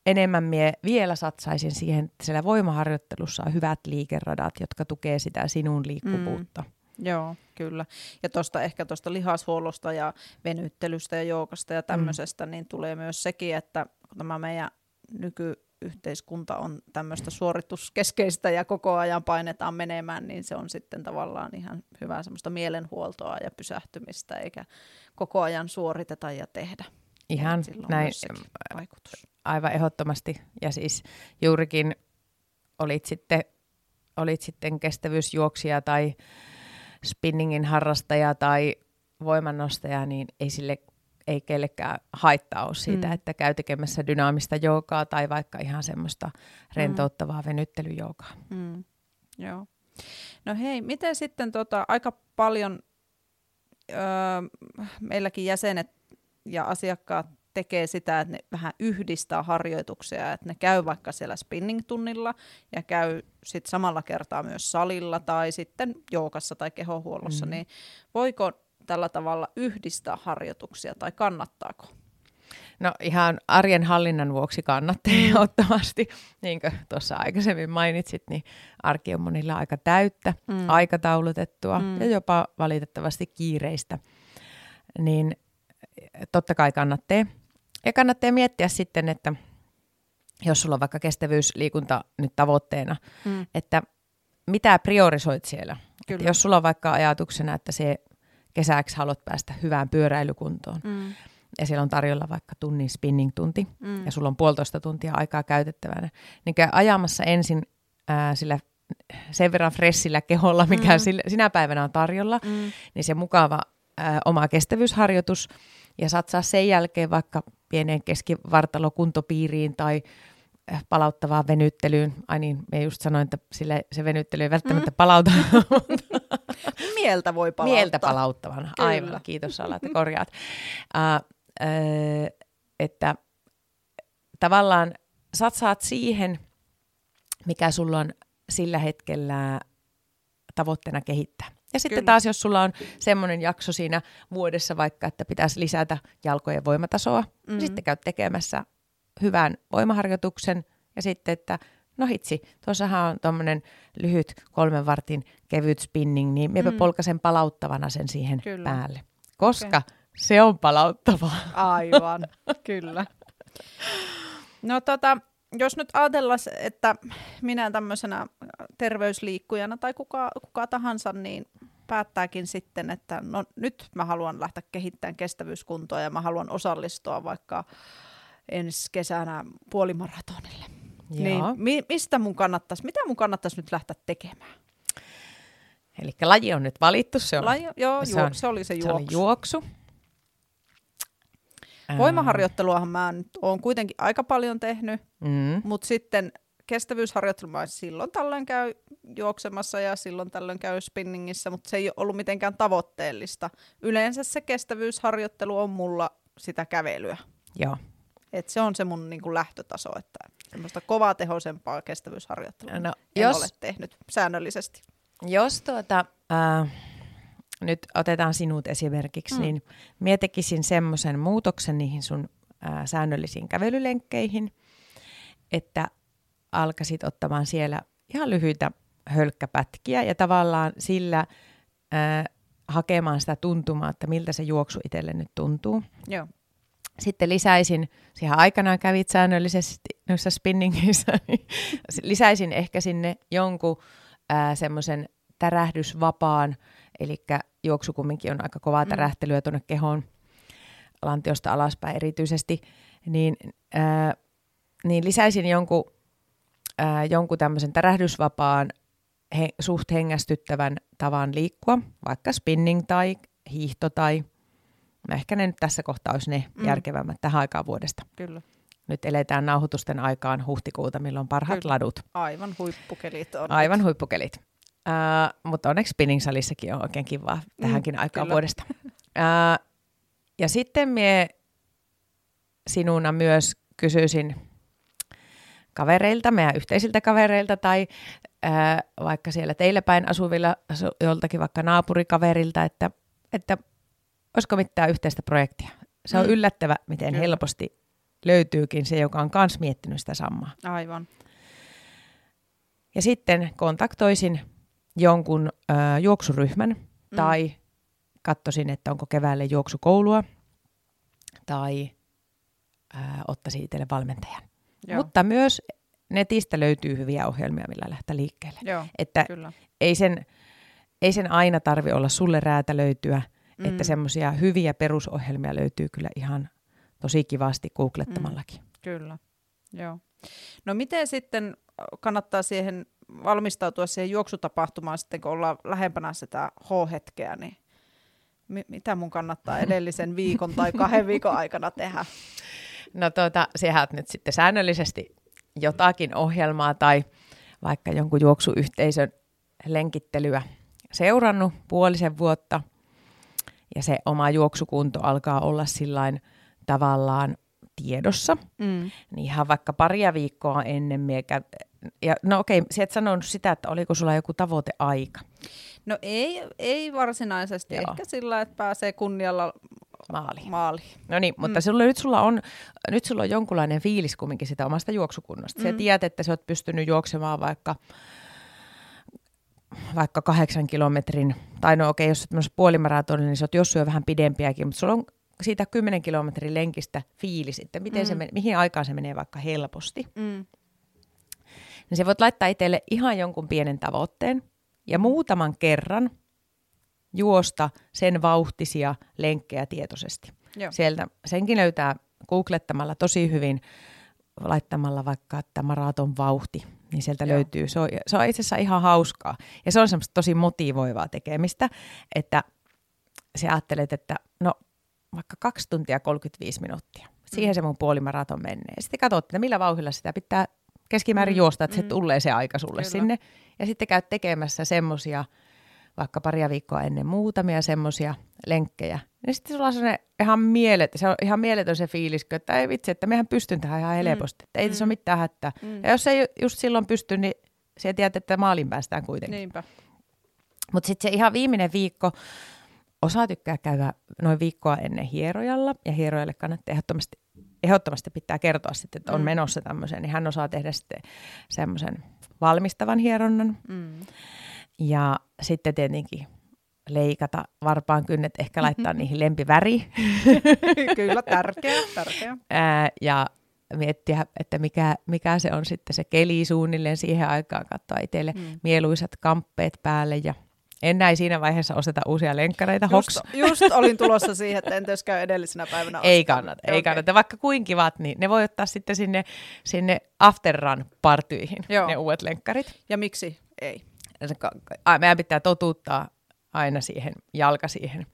enemmän mie vielä satsaisin siihen, että siellä voimaharjoittelussa on hyvät liikeradat, jotka tukee sitä sinun liikkuvuutta. Mm. Joo, kyllä. Ja tuosta ehkä tuosta lihashuollosta ja venyttelystä ja joukasta ja tämmöisestä, mm. niin tulee myös sekin, että kun tämä meidän nykyyhteiskunta on tämmöistä suorituskeskeistä ja koko ajan painetaan menemään, niin se on sitten tavallaan ihan hyvää semmoista mielenhuoltoa ja pysähtymistä, eikä koko ajan suoriteta ja tehdä. Ihan näin. Aivan ehdottomasti. Ja siis juurikin olit sitten olit sitten kestävyysjuoksija tai spinningin harrastaja tai voimannostaja, niin ei sille ei kellekään haittaa ole siitä, mm. että käy tekemässä dynaamista joogaa tai vaikka ihan semmoista rentouttavaa mm. venyttelyjoogaa. Mm. Joo. No hei, miten sitten tota, aika paljon öö, meilläkin jäsenet ja asiakkaat tekee sitä, että ne vähän yhdistää harjoituksia, että ne käy vaikka siellä spinning-tunnilla ja käy sitten samalla kertaa myös salilla tai sitten joukassa tai kehohuollossa, mm. niin voiko tällä tavalla yhdistää harjoituksia tai kannattaako? No ihan arjen hallinnan vuoksi kannattaa mm. ehdottomasti. Niin kuin tuossa aikaisemmin mainitsit, niin arki on monilla aika täyttä, mm. aikataulutettua mm. ja jopa valitettavasti kiireistä. Niin totta kai kannattaa. Ja kannattaa miettiä sitten, että jos sulla on vaikka kestävyysliikunta nyt tavoitteena, mm. että mitä priorisoit siellä. Että jos sulla on vaikka ajatuksena, että se kesäksi haluat päästä hyvään pyöräilykuntoon, mm. ja siellä on tarjolla vaikka tunnin spinning-tunti, mm. ja sulla on puolitoista tuntia aikaa käytettävänä, niin käy ajamassa ensin ää, sillä sen verran fressillä keholla, mikä mm. sillä, sinä päivänä on tarjolla, mm. niin se mukava ää, oma kestävyysharjoitus, ja satsaa sen jälkeen vaikka pieneen keskivartalokuntopiiriin tai äh, palauttavaan venyttelyyn. Ai niin, me just sanoin, että sille se venyttely ei välttämättä mm. palauta. Mieltä voi palauttaa. Mieltä palauttavan, aivan. Kiitos Salla, että korjaat. Uh, uh, että tavallaan satsaat siihen, mikä sulla on sillä hetkellä tavoitteena kehittää. Ja sitten Kyllä. taas, jos sulla on semmoinen jakso siinä vuodessa vaikka, että pitäisi lisätä jalkojen voimatasoa, mm-hmm. niin sitten käyt tekemässä hyvän voimaharjoituksen ja sitten, että no hitsi, tuossahan on tuommoinen lyhyt kolmen vartin kevyt spinning, niin minäpä mm. polkasen palauttavana sen siihen kyllä. päälle. Koska okay. se on palauttavaa. Aivan, kyllä. No tota, jos nyt ajatellaan, että minä tämmöisenä terveysliikkujana tai kuka, kuka tahansa, niin päättääkin sitten, että no nyt mä haluan lähteä kehittämään kestävyyskuntoa ja mä haluan osallistua vaikka ensi kesänä puolimaratonille. Niin mi- mistä mun kannattaisi, mitä mun kannattaisi nyt lähteä tekemään? Eli laji on nyt valittu, se, on, laji, joo, se, on, se oli se juoksu. Se oli juoksu. Voimaharjoitteluahan mä nyt oon kuitenkin aika paljon tehnyt, mm. mutta sitten kestävyysharjoittelu mä silloin tällöin käy juoksemassa ja silloin tällöin käy spinningissä, mutta se ei ole ollut mitenkään tavoitteellista. Yleensä se kestävyysharjoittelu on mulla sitä kävelyä. Joo. Et se on se mun niin kuin lähtötaso, että semmoista kovaa tehoisempaa kestävyysharjoittelua no, en jos, ole tehnyt säännöllisesti. Jos tuota, äh, nyt otetaan sinut esimerkiksi, mm. niin mietekisin semmoisen muutoksen niihin sun äh, säännöllisiin kävelylenkkeihin, että alkaisit ottamaan siellä ihan lyhyitä hölkkäpätkiä ja tavallaan sillä äh, hakemaan sitä tuntumaa, että miltä se juoksu itselle nyt tuntuu. Joo. Sitten lisäisin, siihen aikanaan kävit säännöllisesti noissa spinningissä, niin lisäisin ehkä sinne jonkun semmoisen tärähdysvapaan, eli juoksu kumminkin on aika kovaa mm. tärähtelyä tuonne kehoon, lantiosta alaspäin erityisesti, niin, äh, niin lisäisin jonkun, äh, jonkun tämmöisen tärähdysvapaan, he, suht hengästyttävän tavan liikkua, vaikka spinning tai hiihto tai no ehkä ne nyt tässä kohtaa olisi ne mm. järkevämmät tähän aikaan vuodesta. Kyllä. Nyt eletään nauhoitusten aikaan huhtikuuta, milloin parhaat Kyllä. ladut. Aivan huippukelit on. Aivan nyt. huippukelit. Uh, mutta onneksi spinning-salissakin on oikein kiva tähänkin mm, aikaan kyllä. vuodesta. Uh, ja sitten mie sinuna myös kysyisin kavereilta, meidän yhteisiltä kavereilta tai ää, vaikka siellä teillä päin asuvilla joltakin vaikka naapurikaverilta, että, että olisiko mitään yhteistä projektia. Se on mm. yllättävä, miten Kyllä. helposti löytyykin se, joka on myös miettinyt sitä samaa. Aivan. Ja sitten kontaktoisin jonkun ää, juoksuryhmän mm. tai katsoisin, että onko keväälle juoksukoulua tai ää, ottaisin itselle valmentajan. Joo. Mutta myös netistä löytyy hyviä ohjelmia, millä lähteä liikkeelle. Joo, että kyllä. Ei, sen, ei sen aina tarvi olla sulle räätälöityä, mm. että semmoisia hyviä perusohjelmia löytyy kyllä ihan tosi kivasti googlettamallakin. Mm, kyllä, joo. No miten sitten kannattaa siihen valmistautua siihen juoksutapahtumaan sitten, kun ollaan lähempänä sitä H-hetkeä, niin mi- mitä mun kannattaa edellisen viikon tai kahden viikon aikana tehdä? No tuota, sehän nyt sitten säännöllisesti jotakin ohjelmaa tai vaikka jonkun juoksuyhteisön lenkittelyä seurannut puolisen vuotta ja se oma juoksukunto alkaa olla sillain tavallaan tiedossa, mm. niin ihan vaikka paria viikkoa ennen miekä, ja no okei, sä et sanonut sitä, että oliko sulla joku tavoiteaika? No ei, ei varsinaisesti, Joo. ehkä sillä, että pääsee kunnialla maali. maali. No niin, mutta mm. sulla, nyt, sulla on, nyt sulla on jonkunlainen fiilis kumminkin sitä omasta juoksukunnosta. Mm. Sä tiedät, että sä oot pystynyt juoksemaan vaikka vaikka kahdeksan kilometrin, tai no okei, okay, jos olet puolimaratonilla, niin sä oot jossain jo vähän pidempiäkin, mutta sulla on siitä 10 kilometrin lenkistä fiili sitten, miten mm. se, mihin aikaan se menee vaikka helposti. Mm. Niin se voit laittaa itselle ihan jonkun pienen tavoitteen ja muutaman kerran juosta sen vauhtisia lenkkejä tietoisesti. Joo. Sieltä senkin löytää googlettamalla tosi hyvin, laittamalla vaikka että maraton vauhti, niin sieltä Joo. löytyy. Se on, se on itse asiassa ihan hauskaa ja se on semmoista tosi motivoivaa tekemistä, että sä ajattelet, että no vaikka 2 tuntia 35 minuuttia. Siihen mm. se mun puolimaraton menee. Sitten katsot, että millä vauhdilla sitä pitää keskimäärin mm. juosta, että mm. se tulee se aika sulle Kyllä. sinne. Ja sitten käyt tekemässä semmosia vaikka paria viikkoa ennen muutamia semmoisia lenkkejä. Ja sitten sulla on se ihan, mielet, se on ihan mieletön se fiilis, että ei vitsi, että mehän pystyn tähän ihan helposti. Mm. Että ei mm. tässä ole mitään hätää. Mm. Ja jos ei just silloin pysty, niin se tiedät, että maalin päästään kuitenkin. Niinpä. Mutta sitten se ihan viimeinen viikko, osa tykkää käydä noin viikkoa ennen hierojalla, ja hierojalle kannattaa ehdottomasti, ehdottomasti pitää kertoa sitten, että on mm. menossa tämmöisen, niin hän osaa tehdä sitten semmoisen valmistavan hieronnan. Mm. Ja sitten tietenkin leikata varpaan kynnet, ehkä laittaa niihin lempiväri. Kyllä, tärkeä, tärkeä. Ää, ja miettiä, että mikä, mikä se on sitten se keli suunnilleen siihen aikaan, katsoa itselle mm. mieluisat kamppeet päälle ja en näin siinä vaiheessa osteta uusia lenkkareita. Just, just olin tulossa siihen, että entäs käy edellisenä päivänä Ei kannata, ei okay. kannata. Vaikka kuinka kivat, niin ne voi ottaa sitten sinne, sinne afterrun partyihin, Joo. ne uudet lenkkarit. Ja miksi ei? Meidän pitää totuttaa aina siihen, jalka siihen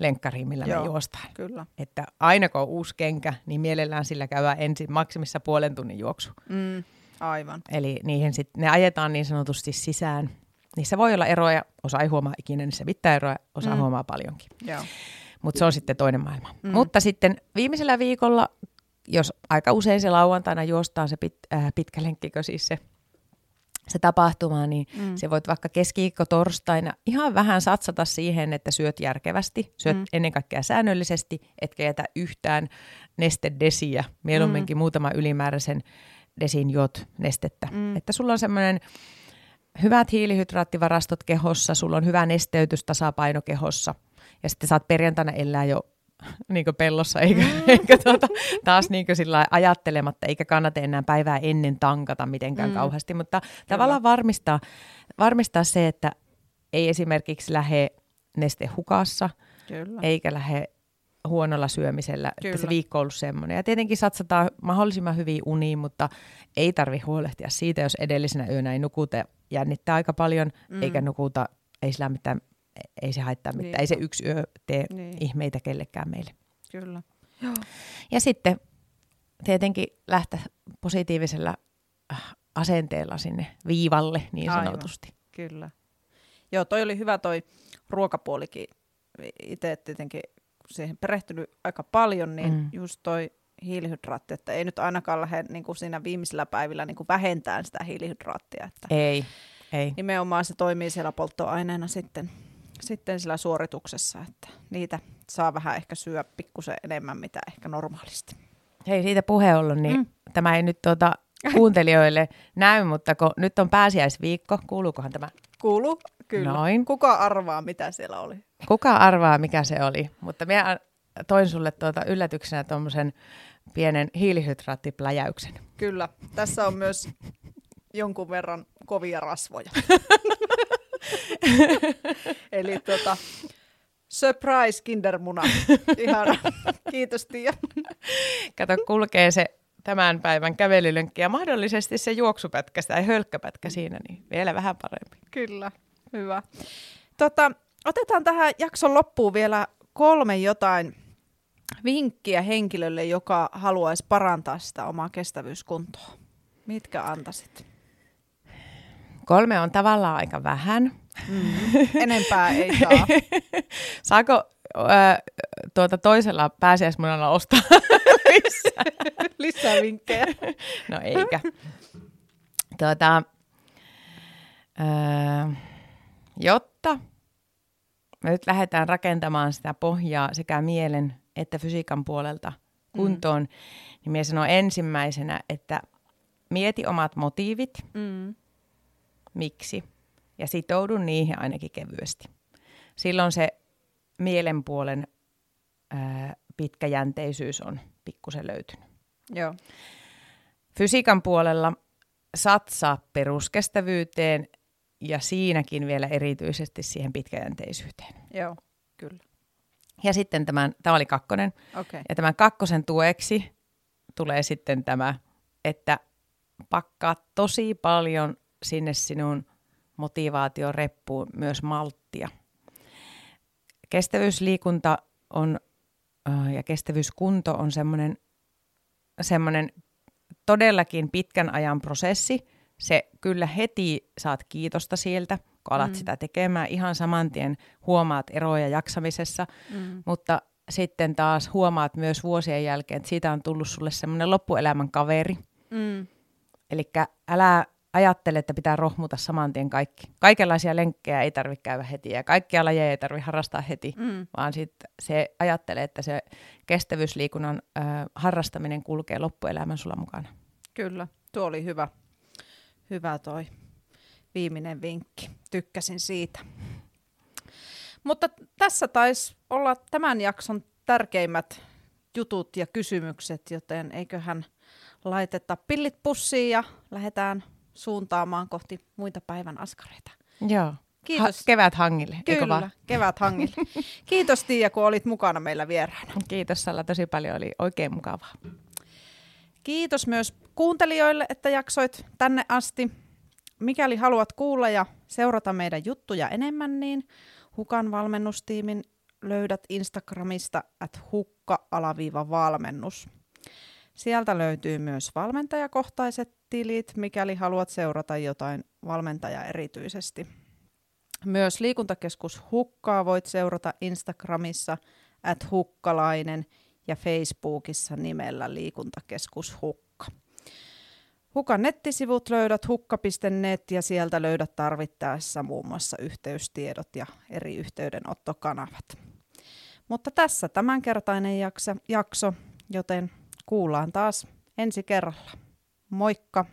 lenkkariin, millä Joo, me juostaan. Kyllä. Että aina kun on uusi kenkä, niin mielellään sillä käydään ensin maksimissa puolen tunnin juoksu. Mm, aivan. Eli niihin sit, ne ajetaan niin sanotusti sisään. Niissä voi olla eroja, osa ei huomaa ikinä, niissä pitää eroja, osa mm. huomaa paljonkin. Mutta se on sitten toinen maailma. Mm. Mutta sitten viimeisellä viikolla, jos aika usein se lauantaina juostaan se pit, äh, pitkä lenkkikö siis se se tapahtuma, niin mm. se voit vaikka keskiikko torstaina ihan vähän satsata siihen, että syöt järkevästi, syöt mm. ennen kaikkea säännöllisesti, etkä jätä yhtään nestedesiä, mieluumminkin mm. muutama ylimääräisen desin jot nestettä. Mm. Että sulla on semmoinen hyvät hiilihydraattivarastot kehossa, sulla on hyvä nesteytystasapaino kehossa, ja sitten saat perjantaina elää jo niin pellossa, eikä, mm. eikä tuota, taas niin sillä ajattelematta, eikä kannata enää päivää ennen tankata mitenkään mm. kauheasti, mutta Kyllä. tavallaan varmistaa, varmistaa se, että ei esimerkiksi lähde neste hukassa, Kyllä. eikä lähde huonolla syömisellä, Kyllä. että se viikko on ollut semmoinen. Ja tietenkin satsataan mahdollisimman hyvin uniin, mutta ei tarvi huolehtia siitä, jos edellisenä yönä ei nukuta, jännittää aika paljon, mm. eikä nukuta, ei sillä mitään ei se haittaa mitään. Niin. Ei se yksi yö tee niin. ihmeitä kellekään meille. Kyllä. Joo. Ja sitten tietenkin lähteä positiivisella äh, asenteella sinne viivalle niin sanotusti. Aivan. Kyllä. Joo, toi oli hyvä toi ruokapuolikin. Itse tietenkin siihen perehtynyt aika paljon, niin mm. just toi hiilihydraatti, että ei nyt ainakaan lähde niin kuin siinä viimeisillä päivillä niin kuin vähentää sitä hiilihydraattia. Että ei, ei. Nimenomaan se toimii siellä polttoaineena sitten sitten sillä suorituksessa, että niitä saa vähän ehkä syö pikkusen enemmän, mitä ehkä normaalisti. Hei, siitä puhe ollut, niin mm. tämä ei nyt tuota kuuntelijoille näy, mutta kun nyt on pääsiäisviikko, kuuluukohan tämä? Kuuluu, kyllä. Noin. Kuka arvaa, mitä siellä oli? Kuka arvaa, mikä se oli? Mutta minä toin sulle tuota yllätyksenä tuommoisen pienen hiilihydraattipläjäyksen. Kyllä. Tässä on myös jonkun verran kovia rasvoja. Eli tota, surprise kindermuna. Ihan kiitos Tiia. Kato, kulkee se tämän päivän kävelylenkki ja mahdollisesti se juoksupätkä tai hölkkäpätkä siinä, niin vielä vähän parempi. Kyllä, hyvä. Tota, otetaan tähän jakson loppuun vielä kolme jotain vinkkiä henkilölle, joka haluaisi parantaa sitä omaa kestävyyskuntoa. Mitkä antaisit? Kolme on tavallaan aika vähän. Mm. Enempää ei saa. Saako ää, tuota toisella pääsiäismunalla ostaa lisää? lisää vinkkejä? no eikä. Tuota, ää, jotta me nyt lähdetään rakentamaan sitä pohjaa sekä mielen että fysiikan puolelta kuntoon, mm. niin minä sanon ensimmäisenä, että mieti omat motiivit, mm. Miksi, ja sitoudu niihin ainakin kevyesti. Silloin se mielenpuolen ää, pitkäjänteisyys on pikkusen löytynyt. Joo. Fysiikan puolella satsaa peruskestävyyteen ja siinäkin vielä erityisesti siihen pitkäjänteisyyteen. Joo, kyllä. Ja sitten tämän, tämä oli kakkonen, okay. ja tämän kakkosen tueksi tulee sitten tämä, että pakkaa tosi paljon sinne sinun motivaatioreppuun myös malttia. Kestävyysliikunta on ja kestävyyskunto on semmoinen, semmoinen todellakin pitkän ajan prosessi. Se kyllä heti saat kiitosta sieltä, kun alat mm. sitä tekemään. Ihan saman tien huomaat eroja jaksamisessa, mm. mutta sitten taas huomaat myös vuosien jälkeen, että siitä on tullut sulle semmoinen loppuelämän kaveri. Mm. Eli älä ajattele, että pitää rohmuta saman tien kaikki. Kaikenlaisia lenkkejä ei tarvitse käydä heti ja kaikkia lajeja ei tarvitse harrastaa heti, mm. vaan sit se ajattelee, että se kestävyysliikunnan äh, harrastaminen kulkee loppuelämän sulla mukana. Kyllä, tuo oli hyvä, hyvä toi viimeinen vinkki. Tykkäsin siitä. Mutta tässä taisi olla tämän jakson tärkeimmät jutut ja kysymykset, joten eiköhän laiteta pillit pussiin ja lähdetään suuntaamaan kohti muita päivän askareita. Joo. Kiitos. Ha- kevät hangille, Kyllä, eikö vaan? kevät hangille. Kiitos Tiia, kun olit mukana meillä vieraana. Kiitos Salla, tosi paljon, oli oikein mukavaa. Kiitos myös kuuntelijoille, että jaksoit tänne asti. Mikäli haluat kuulla ja seurata meidän juttuja enemmän, niin Hukan valmennustiimin löydät Instagramista at hukka-valmennus. Sieltä löytyy myös valmentajakohtaiset tilit, mikäli haluat seurata jotain valmentaja erityisesti. Myös liikuntakeskus Hukkaa voit seurata Instagramissa at hukkalainen ja Facebookissa nimellä liikuntakeskus Hukka. Hukan nettisivut löydät hukka.net ja sieltä löydät tarvittaessa muun muassa yhteystiedot ja eri yhteydenottokanavat. Mutta tässä tämänkertainen jakso, joten kuullaan taas ensi kerralla. Moikka!